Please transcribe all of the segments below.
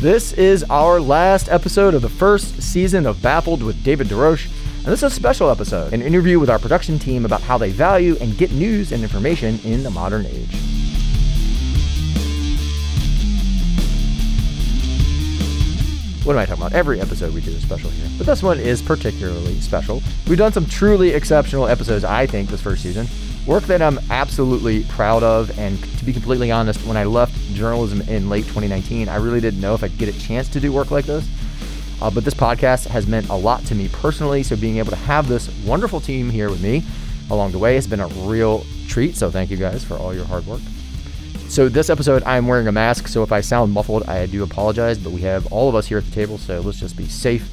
This is our last episode of the first season of Baffled with David DeRoche. And this is a special episode, an interview with our production team about how they value and get news and information in the modern age. What am I talking about? Every episode we do is special here, but this one is particularly special. We've done some truly exceptional episodes, I think, this first season. Work that I'm absolutely proud of, and to be completely honest, when I left journalism in late 2019, I really didn't know if I'd get a chance to do work like this. Uh, but this podcast has meant a lot to me personally, so being able to have this wonderful team here with me along the way has been a real treat. So thank you guys for all your hard work. So this episode, I'm wearing a mask, so if I sound muffled, I do apologize. But we have all of us here at the table, so let's just be safe.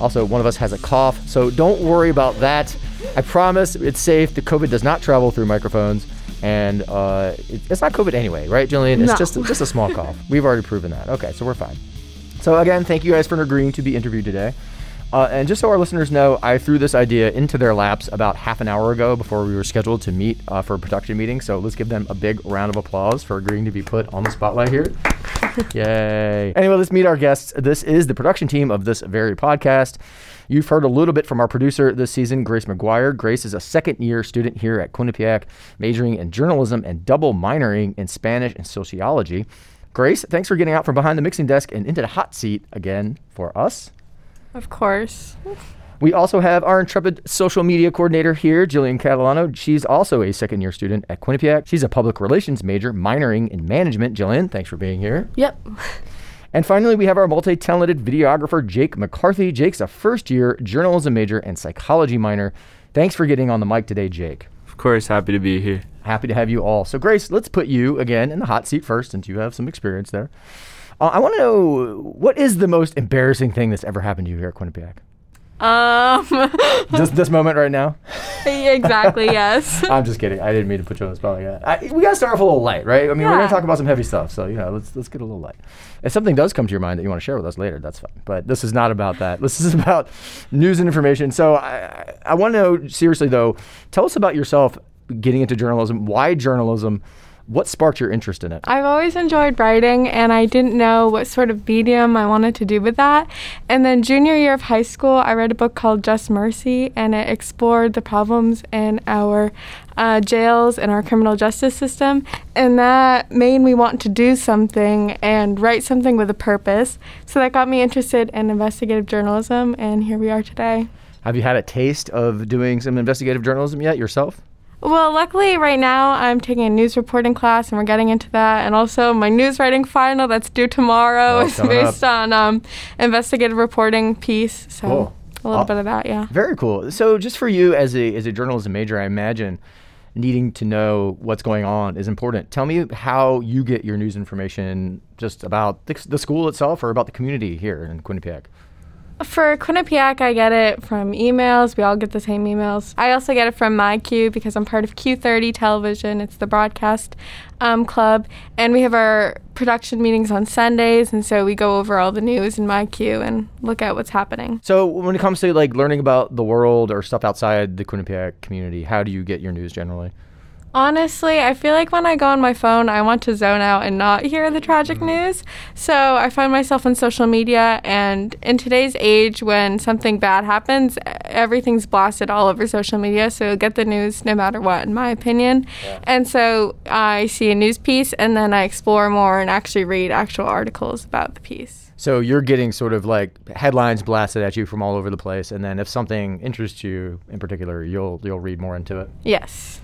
Also, one of us has a cough, so don't worry about that. I promise it's safe. The COVID does not travel through microphones, and uh, it, it's not COVID anyway, right, Jillian? It's No. just just a small cough. We've already proven that. Okay, so we're fine. So again, thank you guys for agreeing to be interviewed today. Uh, and just so our listeners know, I threw this idea into their laps about half an hour ago before we were scheduled to meet uh, for a production meeting. So let's give them a big round of applause for agreeing to be put on the spotlight here. Yay. Anyway, let's meet our guests. This is the production team of this very podcast. You've heard a little bit from our producer this season, Grace McGuire. Grace is a second year student here at Quinnipiac, majoring in journalism and double minoring in Spanish and sociology. Grace, thanks for getting out from behind the mixing desk and into the hot seat again for us. Of course. We also have our intrepid social media coordinator here, Jillian Catalano. She's also a second year student at Quinnipiac. She's a public relations major, minoring in management. Jillian, thanks for being here. Yep. And finally, we have our multi talented videographer, Jake McCarthy. Jake's a first year journalism major and psychology minor. Thanks for getting on the mic today, Jake. Of course, happy to be here. Happy to have you all. So, Grace, let's put you again in the hot seat first, since you have some experience there. Uh, I want to know what is the most embarrassing thing that's ever happened to you here at Quinnipiac? Um. this, this moment right now? exactly. Yes. I'm just kidding. I didn't mean to put you on the spot like that. I, we gotta start off a little light, right? I mean, we're gonna talk about some heavy stuff, so you know, let's let's get a little light. If something does come to your mind that you want to share with us later, that's fine. But this is not about that. This is about news and information. So I I, I want to know seriously though. Tell us about yourself getting into journalism. Why journalism? What sparked your interest in it? I've always enjoyed writing, and I didn't know what sort of medium I wanted to do with that. And then junior year of high school, I read a book called Just Mercy, and it explored the problems in our uh, jails and our criminal justice system. And that made me want to do something and write something with a purpose. So that got me interested in investigative journalism, and here we are today. Have you had a taste of doing some investigative journalism yet yourself? Well, luckily, right now I'm taking a news reporting class, and we're getting into that. And also, my news writing final that's due tomorrow Oh, is based on um, investigative reporting piece. So Cool. a little bit of that, yeah. Very cool. So, just for you as a as a journalism major, I imagine needing to know what's going on is important. Tell me how you get your news information, just about the, the school itself or about the community here in Quinnipiac. For Quinnipiac, I get it from emails. We all get the same emails. I also get it from my MyQ because I'm part of Q30 Television. It's the broadcast um, club. And we have our production meetings on Sundays. And so we go over all the news in my MyQ and look at what's happening. So, when it comes to like learning about the world or stuff outside the Quinnipiac community, how do you get your news generally? Honestly, I feel like when I go on my phone, I want to zone out and not hear the tragic mm-hmm. news. So I find myself on social media, and in today's age, when something bad happens, everything's blasted all over social media. So get the news no matter what, in my opinion. Yeah. And so I see a news piece, and then I explore more and actually read actual articles about the piece. So you're getting sort of like headlines blasted at you from all over the place, and then if something interests you in particular, you'll you'll read more into it. Yes.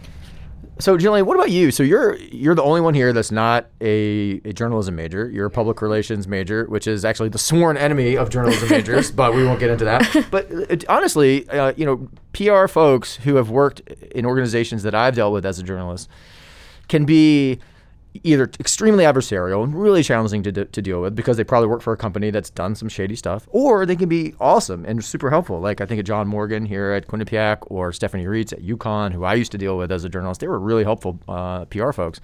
So, Jillian, what about you? So you're you're the only one here that's not a, a journalism major. You're a public relations major, which is actually the sworn enemy of journalism majors. but we won't get into that. But it, honestly, uh, you know, PR folks who have worked in organizations that I've dealt with as a journalist can be either extremely adversarial and really challenging to, to deal with because they probably work for a company that's done some shady stuff, or they can be awesome and super helpful. Like I think of John Morgan here at Quinnipiac or Stephanie Reitz at UConn, who I used to deal with as a journalist. They were really helpful uh, PR folks.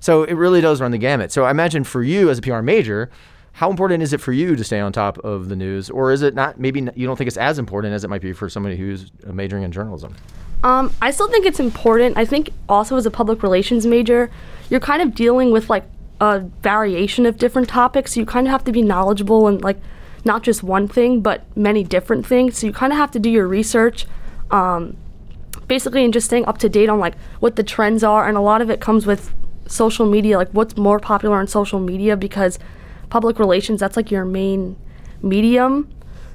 So it really does run the gamut. So I imagine for you as a PR major, how important is it for you to stay on top of the news, or is it not? Maybe you don't think it's as important as it might be for somebody who's majoring in journalism. Um, I still think it's important. I think also as a public relations major, you're kind of dealing with like a variation of different topics. You kind of have to be knowledgeable and like not just one thing, but many different things. So you kind of have to do your research. Um, basically and just staying up to date on like what the trends are and a lot of it comes with social media like what's more popular on social media because public relations that's like your main medium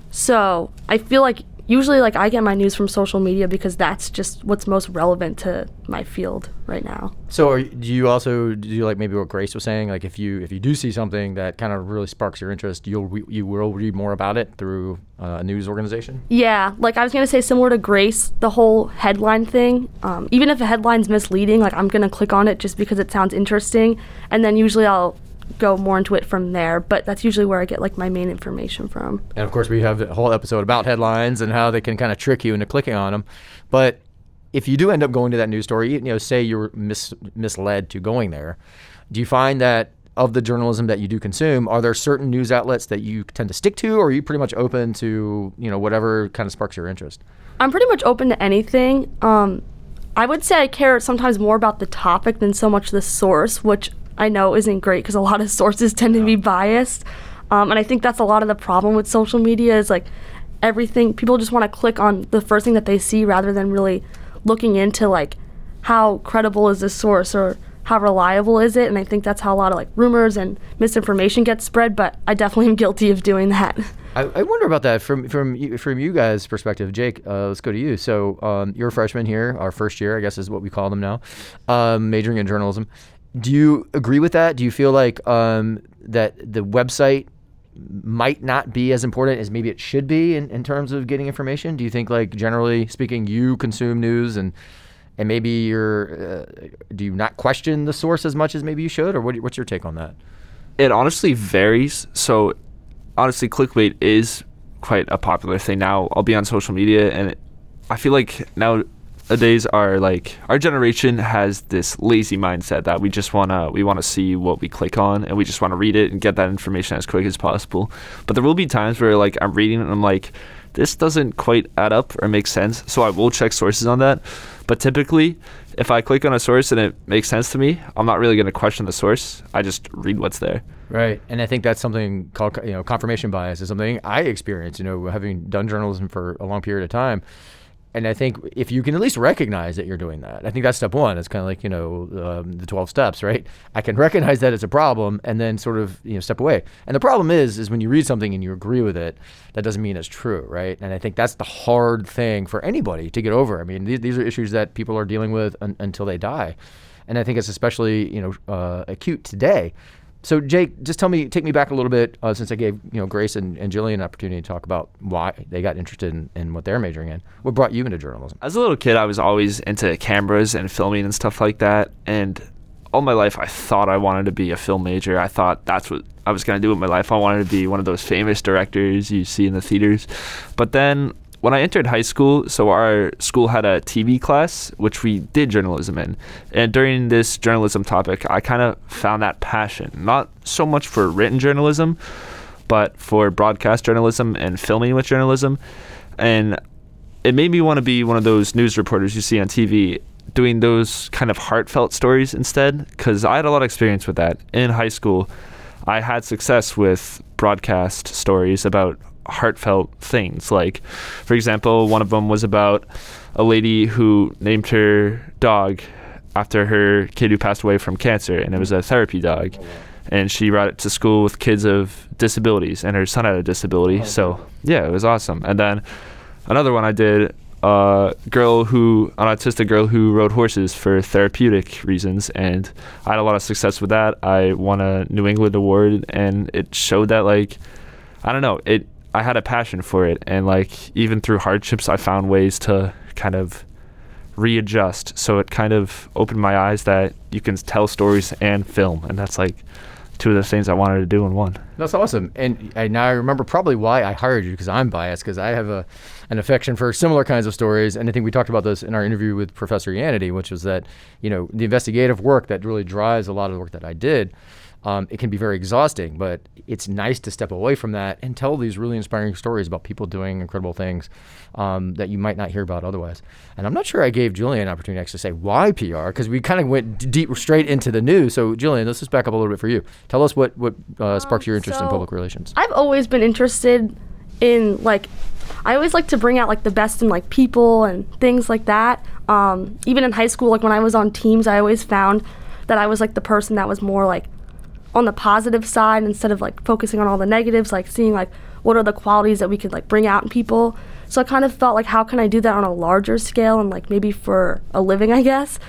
so i feel like usually like I get my news from social media because that's just what's most relevant to my field right now. So are, do you also do you like maybe what Grace was saying? Like if you if you do see something that kind of really sparks your interest, you'll re- you will read more about it through uh, a news organization. Yeah, like I was gonna say, similar to Grace, the whole headline thing. Um, even if a headline's misleading, like I'm gonna click on it just because it sounds interesting, and then usually I'll go more into it from there. But that's usually where I get like my main information from. And of course, we have a whole episode about headlines and how they can kind of trick you into clicking on them. But if you do end up going to that news story, you know, say you're mis- misled to going there, do you find that of the journalism that you do consume, are there certain news outlets that you tend to stick to, or are you pretty much open to you know whatever kind of sparks your interest? I'm pretty much open to anything. Um, I would say I care sometimes more about the topic than so much the source, which I know isn't great because a lot of sources tend to be biased. Um, and I think that's a lot of the problem with social media is like everything, people just want to click on the first thing that they see rather than really looking into like how credible is this source or how reliable is it. And I think that's how a lot of like rumors and misinformation gets spread, but I definitely am guilty of doing that. I, I wonder about that from from you, from you guys' perspective, Jake. Uh, let's go to you. So um, you're a freshman here, our first year, I guess is what we call them now, um, majoring in journalism. Do you agree with that? Do you feel like um, that the website might not be as important as maybe it should be in, in terms of getting information? Do you think, like generally speaking, you consume news and and maybe you're uh, do you not question the source as much as maybe you should, or what, what's your take on that? It honestly varies. So honestly, clickbait is quite a popular thing now. I'll be on social media, and it, I feel like now nowadays are like our generation has this lazy mindset that we just wanna we wanna see what we click on and we just wanna read it and get that information as quick as possible. But there will be times where like I'm reading and I'm like, this doesn't quite add up or make sense. So I will check sources on that. But typically, if I click on a source and it makes sense to me, I'm not really going to question the source. I just read what's there. Right, and I think that's something called you know confirmation bias is something I experience. You know, having done journalism for a long period of time and I think if you can at least recognize that you're doing that, I think that's step one. It's kind of like you know um, the twelve steps, right? I can recognize that it's a problem, and then sort of you know step away. And the problem is, is when you read something and you agree with it, that doesn't mean it's true, right? And I think that's the hard thing for anybody to get over. I mean, these, these are issues that people are dealing with un- until they die, and I think it's especially you know uh, acute today so Jake, just tell me, take me back a little bit uh, since I gave you know Grace and, and Jillian an opportunity to talk about why they got interested in, in what they're majoring in. What brought you into journalism? As a little kid, I was always into cameras and filming and stuff like that. And all my life, I thought I wanted to be a film major. I thought that's what I was going to do with my life. I wanted to be one of those famous directors you see in the theaters. But then when I entered high school, so our school had a TV class, which we did journalism in. And during this journalism topic, I kind of found that passion, not so much for written journalism, but for broadcast journalism and filming with journalism. And it made me want to be one of those news reporters you see on TV doing those kind of heartfelt stories instead because I had a lot of experience with that in high school. I had success with broadcast stories about heartfelt things. Like, for example, one of them was about a lady who named her dog after her kid who passed away from cancer, and it was a therapy dog. And she brought it to school with kids of disabilities, and her son had a disability. Oh, so, yeah, it was awesome. And then another one I did a girl who, an autistic girl who rode horses for therapeutic reasons, and I had a lot of success with that. I won a New England award, and it showed that like, I don't know, it I had a passion for it, and like even through hardships, I found ways to kind of readjust. So it kind of opened my eyes that you can tell stories and film, and that's like two of the things I wanted to do in one. That's awesome. And I, now I remember probably why I hired you because I'm biased because I have a an affection for similar kinds of stories. And I think we talked about this in our interview with Professor Yanity, which was that you know the investigative work that really drives a lot of the work that I did. Um, it can be very exhausting, but it's nice to step away from that and tell these really inspiring stories about people doing incredible things um, that you might not hear about otherwise. And I'm not sure I gave Julian an opportunity to actually say why PR because we kind of went deep straight into the news. So Julian, let's just back up a little bit for you. Tell us what what uh, sparks your interest in public relations. I've always been interested in like I always like to bring out like the best in like people and things like that. Um, even in high school, like when I was on teams, I always found that I was like the person that was more like on the positive side instead of like focusing on all the negatives, like seeing like what are the qualities that we could like bring out in people. So I kind of felt like how can I do that on a larger scale and like maybe for a living, I guess.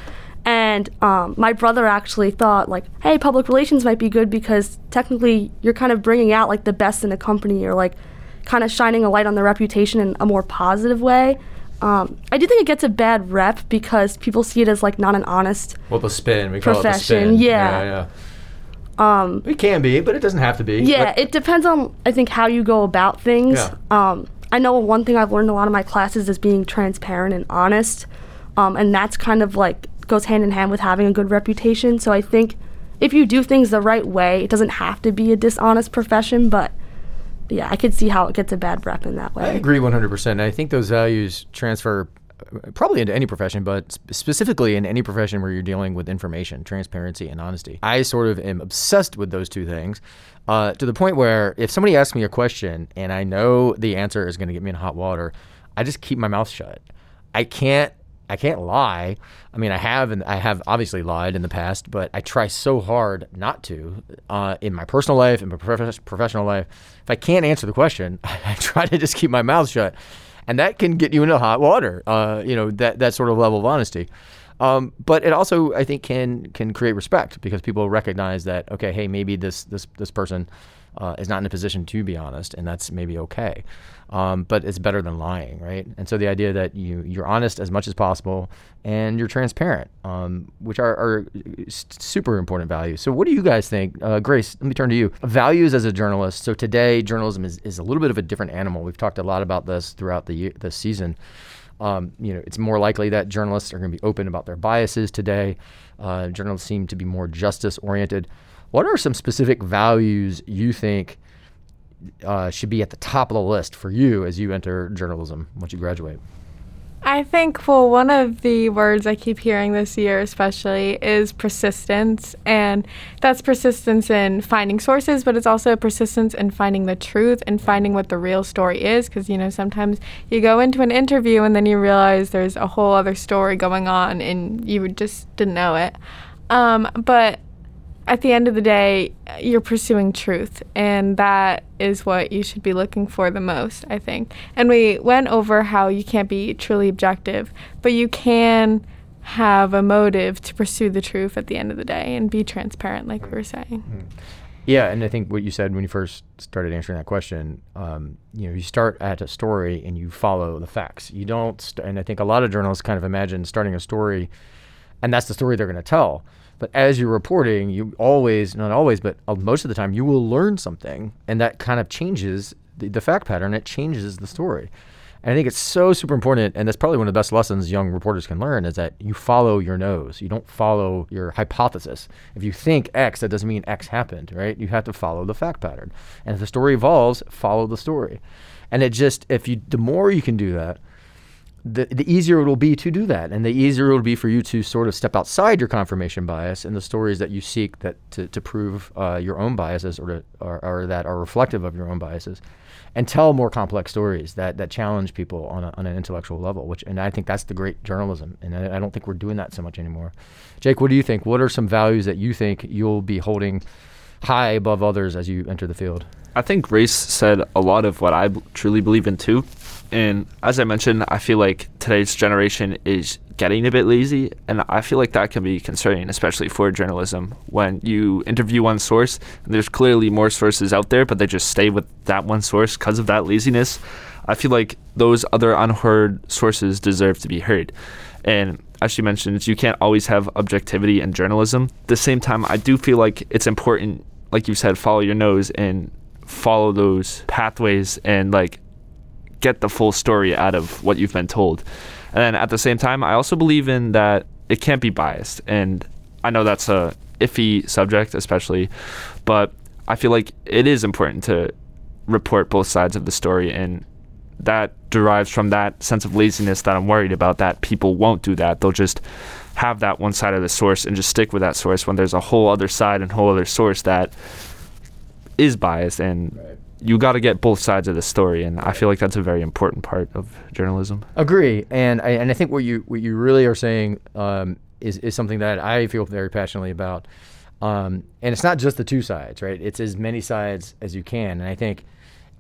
And um, my brother actually thought like, hey, public relations might be good because technically you're kind of bringing out like the best in a company or like kind of shining a light on their reputation in a more positive way. Um, I do think it gets a bad rep because people see it as like not an honest. Well, the spin. We call it the spin. yeah. yeah, Um, it can be, but it doesn't have to be. Yeah, But- it depends on I think how you go about things. Yeah. Um, I know one thing I've learned a lot of my classes is being transparent and honest, um, and that's kind of like goes hand in hand with having a good reputation. So I think if you do things the right way, it doesn't have to be a dishonest profession, but yeah, I could see how it gets a bad rep in that way. I agree 100%. And I think those values transfer uh, probably into any profession, but specifically in any profession where you're dealing with information, transparency, and honesty. I sort of am obsessed with those two things uh, to the point where if somebody asks me a question and I know the answer is going to get me in hot water, I just keep my mouth shut. I can't. I can't lie. I mean, I have, and I have obviously lied in the past, but I try so hard not to uh, in my personal life, and my prof- professional life. If I can't answer the question, I try to just keep my mouth shut and that can get you into hot water. Uh, you know that that sort of level of honesty. Um, but it also, I think, can can create respect because people recognize that okay, hey, maybe this this this person uh, is not in a position to be honest, and that's maybe okay. Um, but it's better than lying, right? And so the idea that you you're honest as much as possible and you're transparent, um, which are, are super important values. So what do you guys think, uh, Grace? Let me turn to you. Values as a journalist. So today, journalism is, is a little bit of a different animal. We've talked a lot about this throughout the the season. Um, you know, it's more likely that journalists are going to be open about their biases today. Uh, journalists seem to be more justice oriented. What are some specific values you think uh, should be at the top of the list for you as you enter journalism once you graduate? I think, well, one of the words I keep hearing this year, especially, is persistence. And that's persistence in finding sources, but it's also persistence in finding the truth and finding what the real story is. Because, you know, sometimes you go into an interview and then you realize there's a whole other story going on and you just didn't know it. Um, but at the end of the day, you're pursuing truth, and that is what you should be looking for the most, I think. And we went over how you can't be truly objective, but you can have a motive to pursue the truth at the end of the day and be transparent, like we were saying. Yeah, and I think what you said when you first started answering that question, um, you know, you start at a story and you follow the facts. You don't, st- and I think a lot of journalists kind of imagine starting a story, and that's the story they're going to tell. But as you're reporting, you always, not always, but uh, most of the time, you will learn something, and that kind of changes the, the fact pattern. It changes the story. And I think it's so super important, and that's probably one of the best lessons young reporters can learn is that you follow your nose. You don't follow your hypothesis. If you think X, that doesn't mean X happened, right? You have to follow the fact pattern. And if the story evolves, follow the story. And it just, if you, the more you can do that, the, the easier it will be to do that and the easier it will be for you to sort of step outside your confirmation bias and the stories that you seek that to, to prove uh, your own biases or, to, or, or that are reflective of your own biases and tell more complex stories that, that challenge people on, a, on an intellectual level which and i think that's the great journalism and I, I don't think we're doing that so much anymore. Jake what do you think? What are some values that you think you'll be holding high above others as you enter the field I think Grace said a lot of what I b- truly believe in too. And as I mentioned, I feel like today's generation is getting a bit lazy, and I feel like that can be concerning, especially for journalism. When you interview one source, there's clearly more sources out there, but they just stay with that one source because of that laziness. I feel like those other unheard sources deserve to be heard. And as she mentioned, you can't always have objectivity in journalism. At the same time, I do feel like it's important like you said, follow your nose and follow those pathways and like get the full story out of what you've been told. And then at the same time, I also believe in that it can't be biased. And I know that's a iffy subject, especially, but I feel like it is important to report both sides of the story and that derives from that sense of laziness that I'm worried about that people won't do that. They'll just have that one side of the source and just stick with that source when there's a whole other side and whole other source that is biased and Right. you got to get both sides of the story and I feel like that's a very important part of journalism. Agree, and I, and I think what you what you really are saying um, is is something that I feel very passionately about, um, and it's not just the two sides, right? It's as many sides as you can, and I think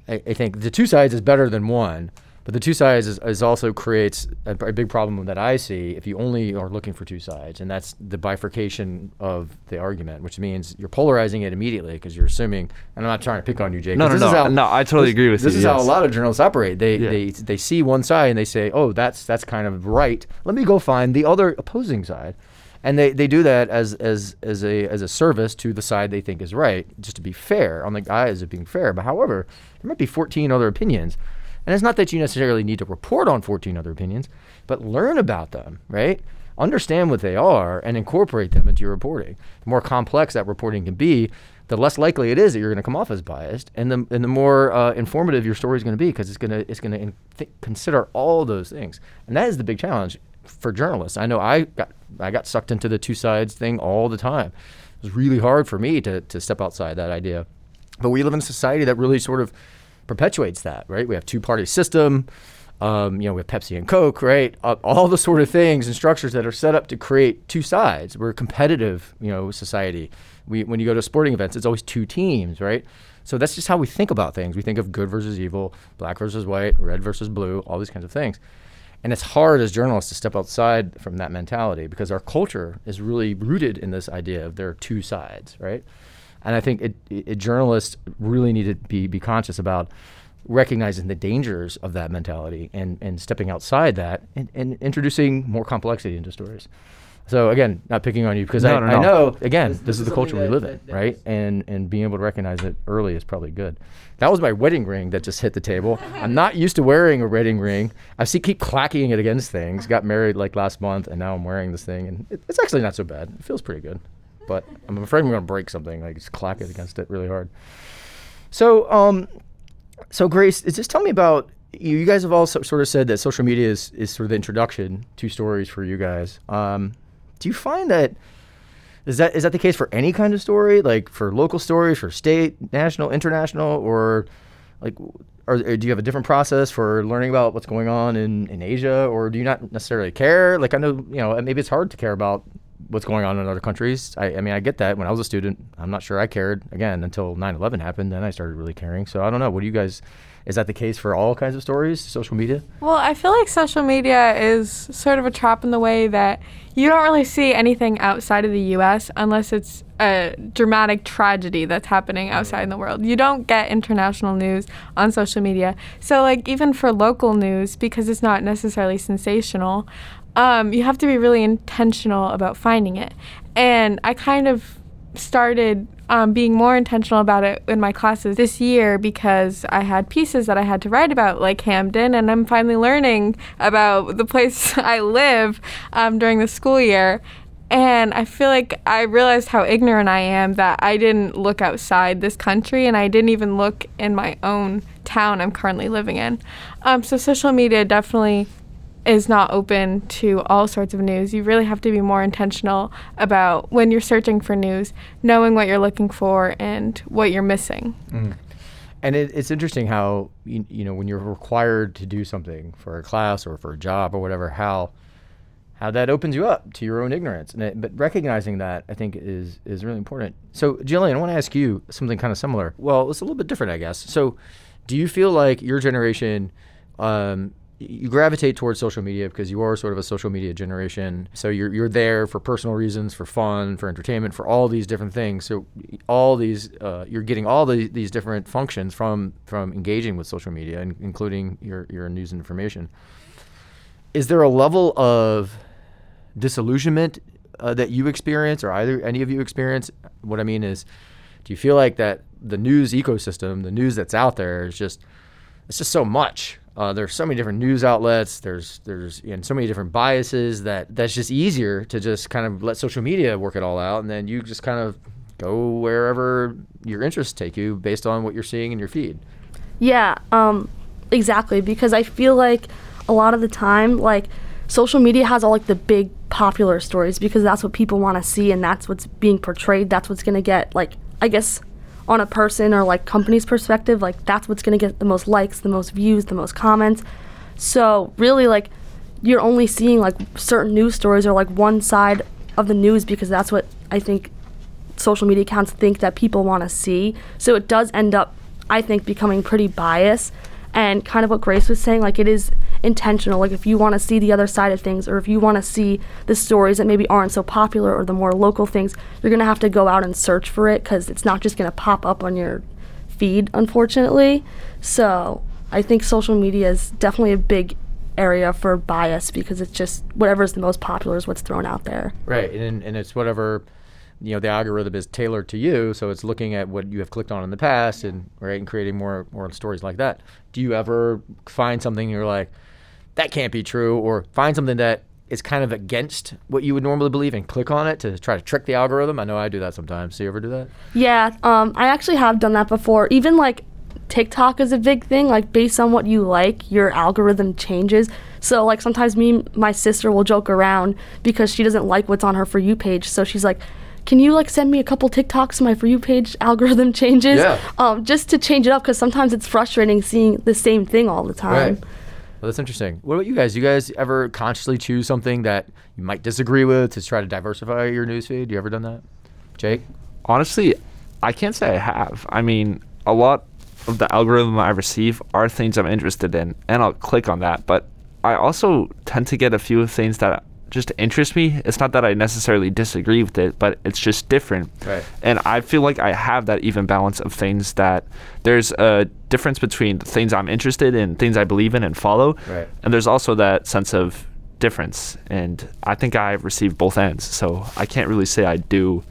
I, I think the two sides is better than one, but the two sides is, is also creates a, a big problem that I see if you only are looking for two sides, and that's the bifurcation of the argument, which means you're polarizing it immediately because you're assuming. And I'm not trying to pick on you, Jake. No, no, no, how- no, I totally this- agree with this you, This is how a lot of journalists operate. They Yeah. they they see one side and they say, "Oh, that's that's kind of right. Let me go find the other opposing side." And they, they do that as, as as a as a service to the side they think is right, just to be fair on the guise of being fair. But however, there might be 14 other opinions, and it's not that you necessarily need to report on 14 other opinions, but learn about them, right? Understand what they are and incorporate them into your reporting. The more complex that reporting can be, the less likely it is that you're going to come off as biased, and the and the more uh, informative your story is going to be because it's going to it's going to th- consider all those things, and that is the big challenge for journalists. I know I got I got sucked into the two sides thing all the time. It was really hard for me to to step outside that idea, but we live in a society that really sort of perpetuates that, right? We have two party system. Um, you know, we have Pepsi and Coke, right? Uh, all the sort of things and structures that are set up to create two sides. We're a competitive, you know, society. We, when you go to sporting events, it's always two teams, right? So that's just how we think about things. We think of good versus evil, black versus white, red versus blue, all these kinds of things. And it's hard as journalists to step outside from that mentality because our culture is really rooted in this idea of there are two sides, right? And I think it, it, journalists really need to be, be conscious about recognizing the dangers of that mentality and, and stepping outside that and, and introducing more complexity into stories. So again, not picking on you because No, I, no, I know again This- this, this is is the culture something we live that- in, that- that right? And and being able to recognize it early is probably good. That was my wedding ring that just hit the table. I'm not used to wearing a wedding ring. I see keep clacking it against things. Got married like last month, and now I'm wearing this thing, and it, it's actually not so bad. It feels pretty good, but I'm afraid I'm gonna break something. Like just clack it against it really hard. So um, so Grace, just tell me about you. You guys have all so, sort of said that social media is, is sort of the introduction to stories for you guys. Um, do you find that is that is that the case for any kind of story, like for local stories, for state, national, international, or like, or, or do you have a different process for learning about what's going on in, in Asia, or do you not necessarily care? Like I know you know maybe it's hard to care about what's going on in other countries. I, I mean I get that. When I was a student, I'm not sure I cared again until 9/11 happened. Then I started really caring. So I don't know. What do you guys? Is that the case for all kinds of stories, social media? Well, I feel like social media is sort of a trap in the way that you don't really see anything outside of the US unless it's a dramatic tragedy that's happening outside in the world. You don't get international news on social media. So, like, even for local news, because it's not necessarily sensational, um, you have to be really intentional about finding it. And I kind of started um, being more intentional about it in my classes this year because I had pieces that I had to write about, like Hamden, and I'm finally learning about the place I live um, during the school year. And I feel like I realized how ignorant I am that I didn't look outside this country and I didn't even look in my own town I'm currently living in. Um, so, social media definitely is not open to all sorts of news. You really have to be more intentional about when you're searching for news, knowing what you're looking for and what you're missing. And it, it's interesting how you, you know when you're required to do something for a class or for a job or whatever, how how that opens you up to your own ignorance. And it, but recognizing that I think is is really important. So Jillian, I want to ask you something kind of similar. Well, it's a little bit different, I guess. So, do you feel like your generation? Um, you gravitate towards social media because you are sort of a social media generation. So you're you're there for personal reasons, for fun, for entertainment, for all these different things. So all these uh, you're getting all the, these different functions from from engaging with social media, in, including your your news and information. Is there a level of disillusionment uh, that you experience, or either any of you experience? What I mean is, Do you feel like that the news ecosystem, the news that's out there, is just it's just so much. Uh, there's so many different news outlets. There's there's and so many different biases that that's just easier to just kind of let social media work it all out, and then you just kind of go wherever your interests take you based on what you're seeing in your feed. Yeah, um, exactly. Because I feel like a lot of the time, like social media has all like the big popular stories because that's what people want to see and that's what's being portrayed. That's what's gonna get like I guess on a person or like company's perspective, like that's what's gonna get the most likes, the most views, the most comments. So really, like you're only seeing like certain news stories or like one side of the news because that's what I think social media accounts think that people want to see. So it does end up, I think, becoming pretty biased. And kind of what Grace was saying, like it is intentional. Like if you want to see the other side of things, or if you want to see the stories that maybe aren't so popular or the more local things, you're gonna have to go out and search for it because it's not just gonna pop up on your feed, unfortunately. So I think social media is definitely a big area for bias because it's just whatever's the most popular is what's thrown out there. Right, and and it's whatever you know the algorithm is tailored to you, so it's looking at what you have clicked on in the past and right and creating more more stories like that. Do you ever find something you're like that can't be true, or find something that is kind of against what you would normally believe and click on it to try to trick the algorithm? I know I do that sometimes. Do you ever do that? Yeah, um, I actually have done that before. Even like TikTok is a big thing. Like based on what you like, your algorithm changes. So like sometimes me, my sister will joke around because she doesn't like what's on her for you page. So she's like, "Can you like send me a couple TikToks my for you page algorithm changes?" Yeah. Um, just to change it up because sometimes it's frustrating seeing the same thing all the time. Right. That's interesting. What about you guys? Do You guys ever consciously choose something that you might disagree with to try to diversify your newsfeed? You ever done that, Jake? Honestly, I can't say I have. I mean, a lot of the algorithm I receive are things I'm interested in, and I'll click on that. But I also tend to get a few things that just interest me. It's not that I necessarily disagree with it, but it's just different. Right. And I feel like I have that even balance of things that there's a difference between the things I'm interested in, things I believe in and follow. Right. And there's also that sense of difference. And I think I receive both ends. So I can't really say I do.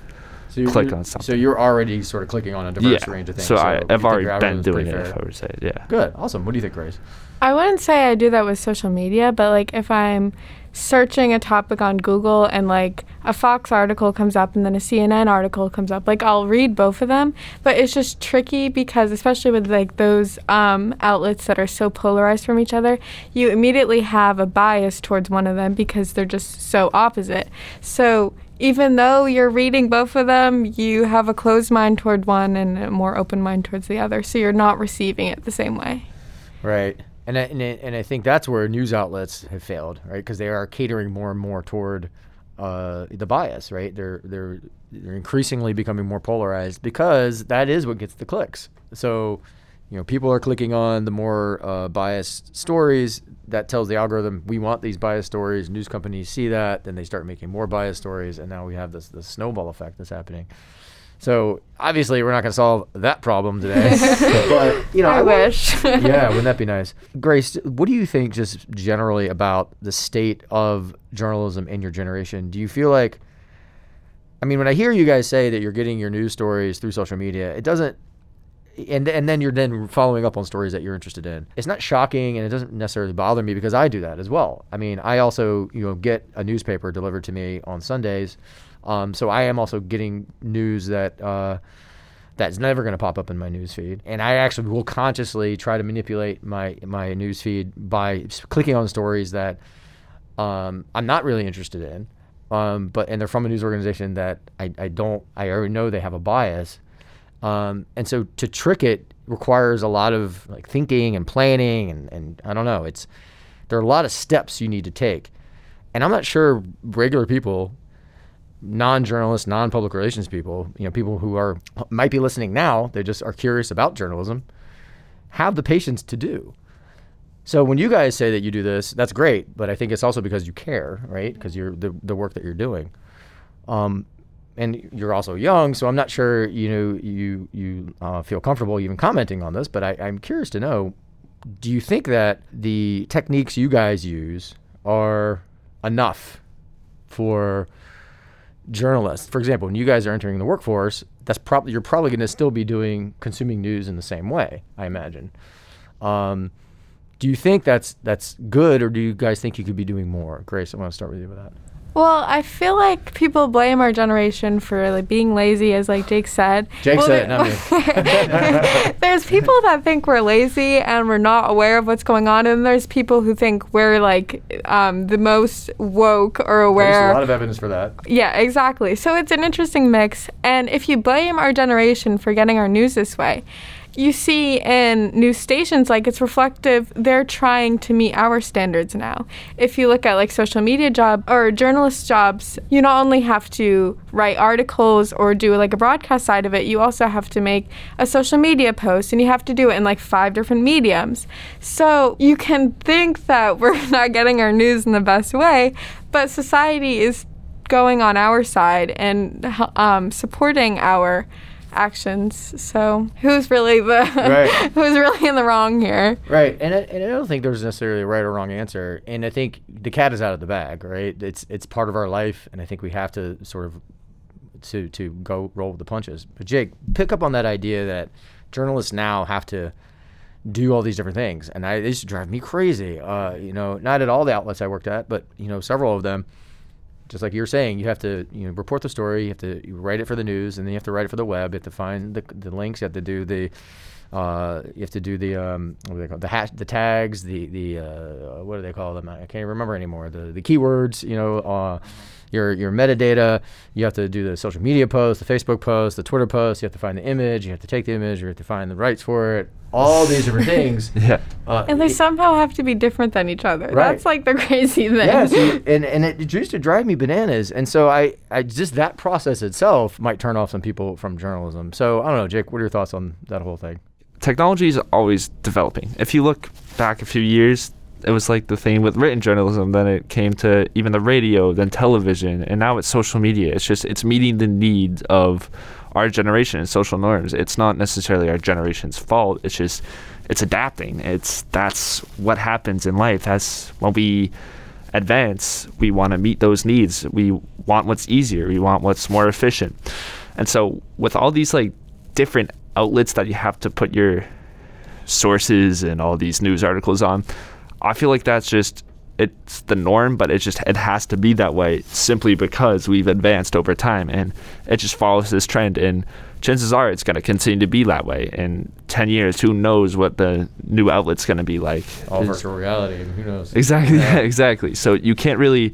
So you're, Click you're- on something. So you're already sort of clicking on a diverse range of things. So, I, I've already been doing pretty it, fair. if I would say it. Yeah. Good. Awesome. What do you think, Grace? I wouldn't say I do that with social media, but like if I'm searching a topic on Google and like a Fox article comes up and then a CNN article comes up, like I'll read both of them. But it's just tricky because, especially with like those um, outlets that are so polarized from each other, you immediately have a bias towards one of them because they're just so opposite. So even though you're reading both of them, you have a closed mind toward one and a more open mind towards the other. So you're not receiving it the same way. Right. And I, and, I, and I think that's where news outlets have failed, right? Because they are catering more and more toward uh, the bias, right? They're they're they're increasingly becoming more polarized because that is what gets the clicks. So, you know, people are clicking on the more uh, biased stories. That tells the algorithm we want these biased stories. News companies see that, then they start making more biased stories, and now we have this this snowball effect that's happening. So obviously, we're not going to solve that problem today, but you know, I wonder- wish. yeah, wouldn't that be nice? Grace, what do you think just generally about the state of journalism in your generation? Do you feel like I mean, when I hear you guys say that you're getting your news stories through social media, it doesn't and and then you're then following up on stories that you're interested in. It's not shocking and it doesn't necessarily bother me because I do that as well. I mean, I also, you know, get a newspaper delivered to me on Sundays. Um, so I am also getting news that uh, that's never going to pop up in my news feed. And I actually will consciously try to manipulate my my news feed by clicking on stories that um, I'm not really interested in. Um, but and they're from a news organization that I, I don't I already know they have a bias. Um, and so to trick it requires a lot of like thinking and planning and, and I don't know. It's there are a lot of steps you need to take. And I'm not sure regular people non-journalists, non-public relations people, you know, people who are might be listening now, they just are curious about journalism, have the patience to do. So when you guys say that you do this, that's great, but I think it's also because you care, right? Because you're the the work that you're doing. Um, and you're also young, so I'm not sure you know you you uh, feel comfortable even commenting on this, but I, I'm curious to know: Do you think that the techniques you guys use are enough for journalists? For example, when you guys are entering the workforce, that's probably you're probably going to still be doing consuming news in the same way. I imagine. Um, do you think that's that's good, or do you guys think you could be doing more? Grace, I want to start with you with that. Well, I feel like people blame our generation for like being lazy, as like Jake said. Jake Well, said it, there- not me. there's people that think we're lazy and we're not aware of what's going on, and there's people who think we're like um, the most woke or aware. There's a lot of evidence for that. Yeah, exactly. So it's an interesting mix. And if you blame our generation for getting our news this way, you see in news stations like it's reflective they're trying to meet our standards now. If you look at like social media job or journalist jobs, you not only have to write articles or do like a broadcast side of it, you also have to make a social media post and you have to do it in like five different mediums. So you can think that we're not getting our news in the best way, but society is going on our side and um, supporting our actions. So who's really the Right. who's really in the wrong here? Right, and I, and I don't think there's necessarily a right or wrong answer. And I think the cat is out of the bag, right? It's it's part of our life, and I think we have to sort of to to go roll with the punches. But Jake, pick up on that idea that journalists now have to do all these different things, and I, it used to drive me crazy. Uh, you know, not at all the outlets I worked at, but you know, several of them. Just like you're saying, you have to you know report the story, you have to you write it for the news, and then you have to write it for the web. You have to find the, the links. You have to do the uh, you have to do the um, what they call the hash, the tags, the the uh, what do they call them? I can't remember anymore. The the keywords, you know, uh, your your metadata. You have to do the social media post, the Facebook post, the Twitter post. You have to find the image. You have to take the image. You have to find the rights for it. All these different things. Yeah. Uh, And they it- somehow have to be different than each other. Right. That's like the crazy thing. yeah, so- and and it used to drive me bananas, and so I, I just that process itself might turn off some people from journalism. So I don't know, Jake. What are your thoughts on that whole thing? technology is always developing. If you look back a few years, it was like the thing with written journalism. Then it came to even the radio, then television, and now it's social media. It's just it's meeting the needs of our generation and social norms. It's not necessarily our generation's fault. It's just it's adapting. It's that's what happens in life. That's when we advance. We want to meet those needs. We want what's easier. We want what's more efficient. And so with all these like different outlets that you have to put your sources and all these news articles on, I feel like that's just it's the norm, but it just it has to be that way simply because we've advanced over time and it just follows this trend and chances are it's going to continue to be that way in 10 years who knows what the new outlet's going to be like All It's- virtual reality. Who knows? Exactly. Yeah. exactly. So you can't really.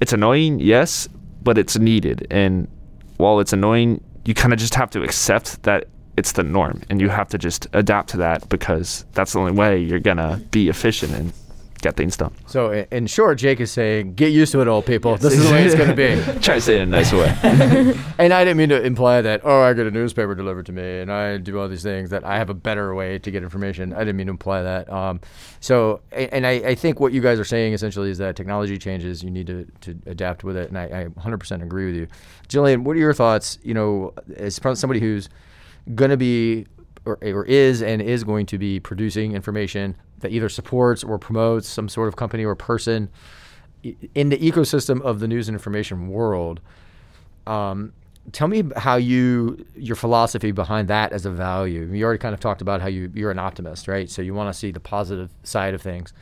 It's annoying, yes, but it's needed. And while it's annoying, you kind of just have to accept that it's the norm, and you have to just adapt to that because that's the only way you're gonna be efficient and get things done. So in short, Jake is saying, get used to it, old people. This is the way it's going to be. Try to say it in a nice way. And I didn't mean to imply that, oh, I get a newspaper delivered to me and I do all these things, that I have a better way to get information. I didn't mean to imply that. Um, so, and I, I think what you guys are saying essentially is that technology changes, you need to, to adapt with it. And I, I 100% agree with you. Jillian, what are your thoughts, you know, as somebody who's going to be or, or is and is going to be producing information that either supports or promotes some sort of company or person in the ecosystem of the news and information world. Um, tell me how you your philosophy behind that as a value. You already kind of talked about how you you're an optimist, right? So you want to see the positive side of things.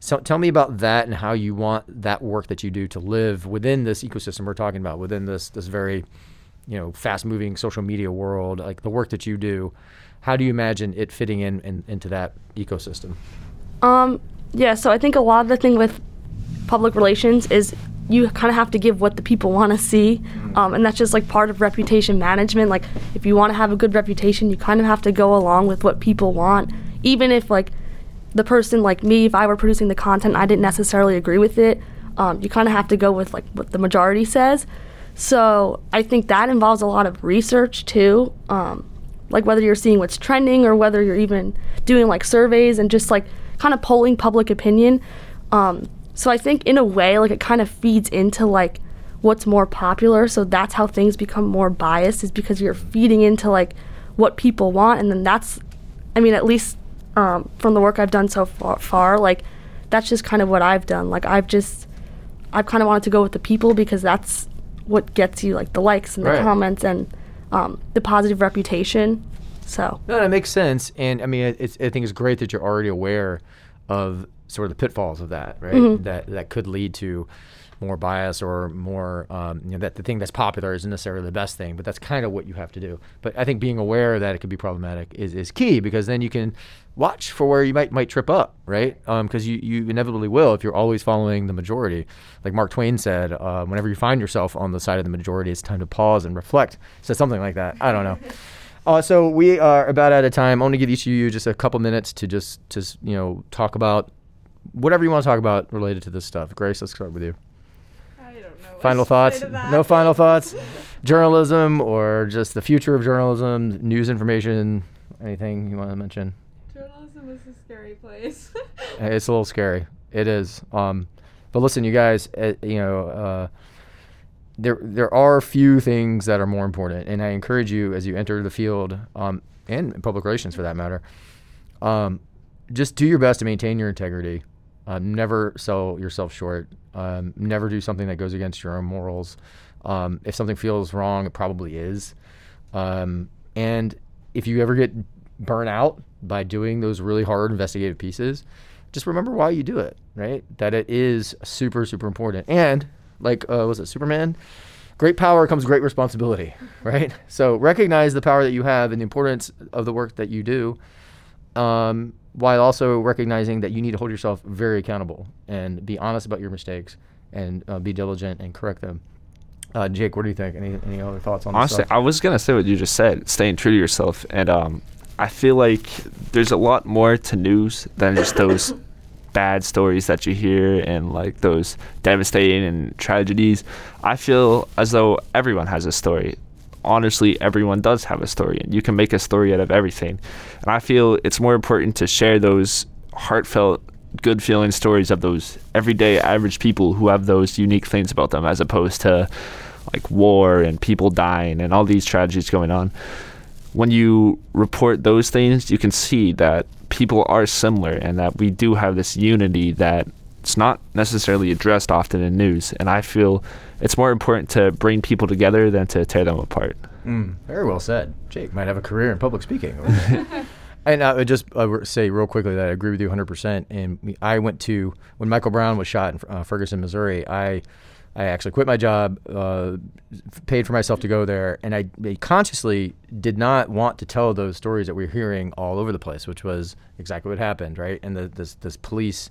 So tell me about that and how you want that work that you do to live within this ecosystem we're talking about, within this this very, you know, fast moving social media world, like the work that you do. How do you imagine it fitting in, in into that ecosystem? Um, yeah, so I think a lot of the thing with public relations is you kind of have to give what the people want to see, um, and that's just like part of reputation management. Like, if you want to have a good reputation, you kind of have to go along with what people want, even if like the person like me, if I were producing the content, I didn't necessarily agree with it. Um, you kind of have to go with like what the majority says. So I think that involves a lot of research too. Um, like whether you're seeing what's trending or whether you're even doing like surveys and just like kind of polling public opinion. Um, so I think in a way, like it kind of feeds into like what's more popular. So that's how things become more biased is because you're feeding into like what people want, and then that's, I mean, at least um, from the work I've done so far, far, like that's just kind of what I've done. Like I've just, I've kind of wanted to go with the people because that's what gets you like the likes and the Right. comments and um, the positive reputation. So No, that makes sense, and I mean, it's, I think it's great that you're already aware of sort of the pitfalls of that, right? That that could lead to more bias or more, um, you know, that the thing that's popular isn't necessarily the best thing, but that's kind of what you have to do. But I think being aware that it could be problematic is, is key because then you can watch for where you might might trip up, right? Because you you inevitably will if you're always following the majority. Like Mark Twain said, uh, whenever you find yourself on the side of the majority, it's time to pause and reflect. So something like that. I don't know. Uh, so we are about out of time. I want to give each of you just a couple minutes to just just you know talk about whatever you want to talk about related to this stuff. Grace, let's start with you. I don't know. Final thoughts? No final thoughts. Journalism or just the future of journalism, news information, anything you want to mention? Journalism is a scary place. Uh, It's a little scary. It is. Um, but listen, you guys, uh, you know, uh, there there are few things that are more important, and I encourage you as you enter the field, um, and public relations for that matter, um, just do your best to maintain your integrity. Um, never sell yourself short. Um, never do something that goes against your own morals. Um, if something feels wrong, it probably is. Um, and if you ever get burnt out by doing those really hard investigative pieces, just remember why you do it, right? That it is super, super important. And like, uh, was it Superman? Great power comes great responsibility, right? So recognize the power that you have and the importance of the work that you do, um, while also recognizing that you need to hold yourself very accountable and be honest about your mistakes and uh, be diligent and correct them. Uh, Jake, what do you think? Any any other thoughts on this Honestly? I was gonna say what you just said, staying true to yourself, and um, I feel like there's a lot more to news than just those bad stories that you hear and like those devastating and tragedies. I feel as though everyone has a story. Honestly, everyone does have a story, and you can make a story out of everything. And I feel it's more important to share those heartfelt, good feeling stories of those everyday average people who have those unique things about them, as opposed to like war and people dying and all these tragedies going on. When you report those things, you can see that people are similar and that we do have this unity that it's not necessarily addressed often in news. And I feel it's more important to bring people together than to tear them apart. Mm, very well said. Jake might have a career in public speaking. and I would just uh, say real quickly that I agree with you 100%. And I went to, when Michael Brown was shot in uh, Ferguson, Missouri, I, I actually quit my job, uh, paid for myself to go there, and I, consciously did not want to tell those stories that we are hearing all over the place, which was exactly what happened, right? And the, this, this police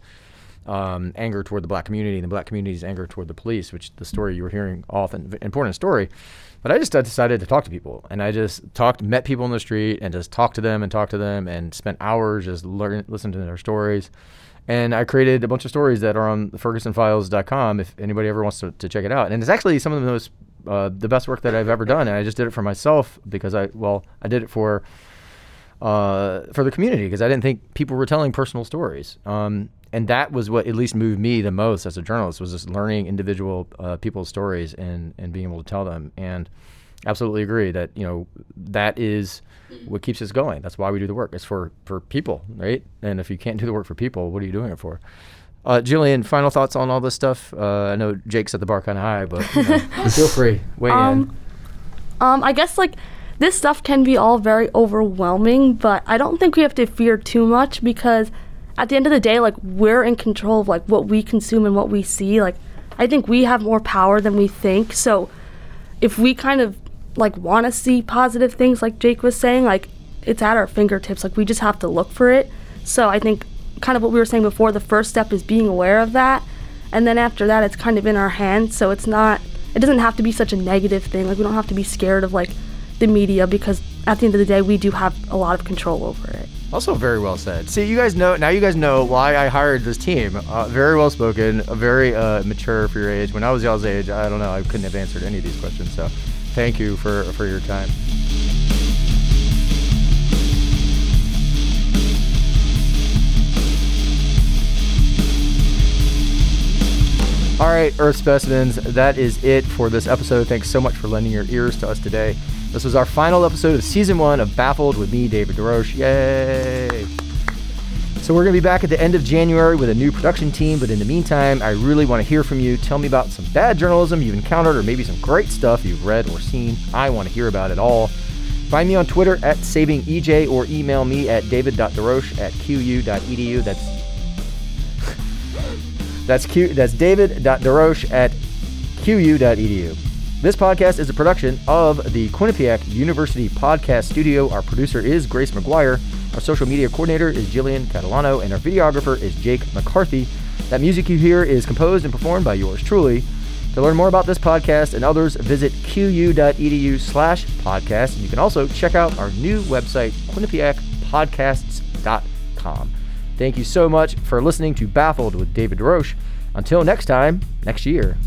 um, anger toward the black community and the black community's anger toward the police, which the story you were hearing often, important story. But I just decided to talk to people, and I just talked, met people in the street, and just talked to them and talked to them, and spent hours just learn, listening to their stories. And I created a bunch of stories that are on the FergusonFiles.com if anybody ever wants to, to check it out. And it's actually some of the most, uh, the best work that I've ever done. And I just did it for myself because I, well, I did it for uh, for the community because I didn't think people were telling personal stories. Um, and that was what at least moved me the most as a journalist was just learning individual uh, people's stories and, and being able to tell them. And absolutely agree that you know that is what keeps us going. That's why we do the work. It's for for people, right? And if you can't do the work for people, what are you doing it for? Uh, Jillian, final thoughts on all this stuff? Uh, I know Jake set the bar kind of high, but you know, feel free. Weigh in. Um, um, I guess like this stuff can be all very overwhelming, but I don't think we have to fear too much because at the end of the day, like we're in control of like what we consume and what we see. Like I think we have more power than we think. So if we kind of like want to see positive things, like Jake was saying, like it's at our fingertips. Like we just have to look for it. So I think kind of what we were saying before, the first step is being aware of that. And then after that, it's kind of in our hands. So it's not, it doesn't have to be such a negative thing. Like we don't have to be scared of like the media because at the end of the day, we do have a lot of control over it. Also, very well said. See, you guys know now. You guys know why I hired this team. Uh, very well spoken, very uh, mature for your age. When I was y'all's age, I don't know. I couldn't have answered any of these questions. So, thank you for for your time. All right, Earth specimens. That is it for this episode. Thanks so much for lending your ears to us today. This was our final episode of season one of Baffled with me, David DeRoche. Yay! So we're going to be back at the end of January with a new production team. But in the meantime, I really want to hear from you. Tell me about some bad journalism you've encountered or maybe some great stuff you've read or seen. I want to hear about it all. Find me on Twitter at SavingEJ or email me at david.deroche at qu.edu. That's that's Q that's david.deroche at qu.edu. This podcast is a production of the Quinnipiac University Podcast Studio. Our producer is Grace McGuire. Our social media coordinator is Jillian Catalano, and our videographer is Jake McCarthy. That music you hear is composed and performed by yours truly. To learn more about this podcast and others, visit qu.edu slash podcast. And you can also check out our new website, quinnipiacpodcasts.com. Thank you so much for listening to Baffled with David DeRoche. Until next time, next year.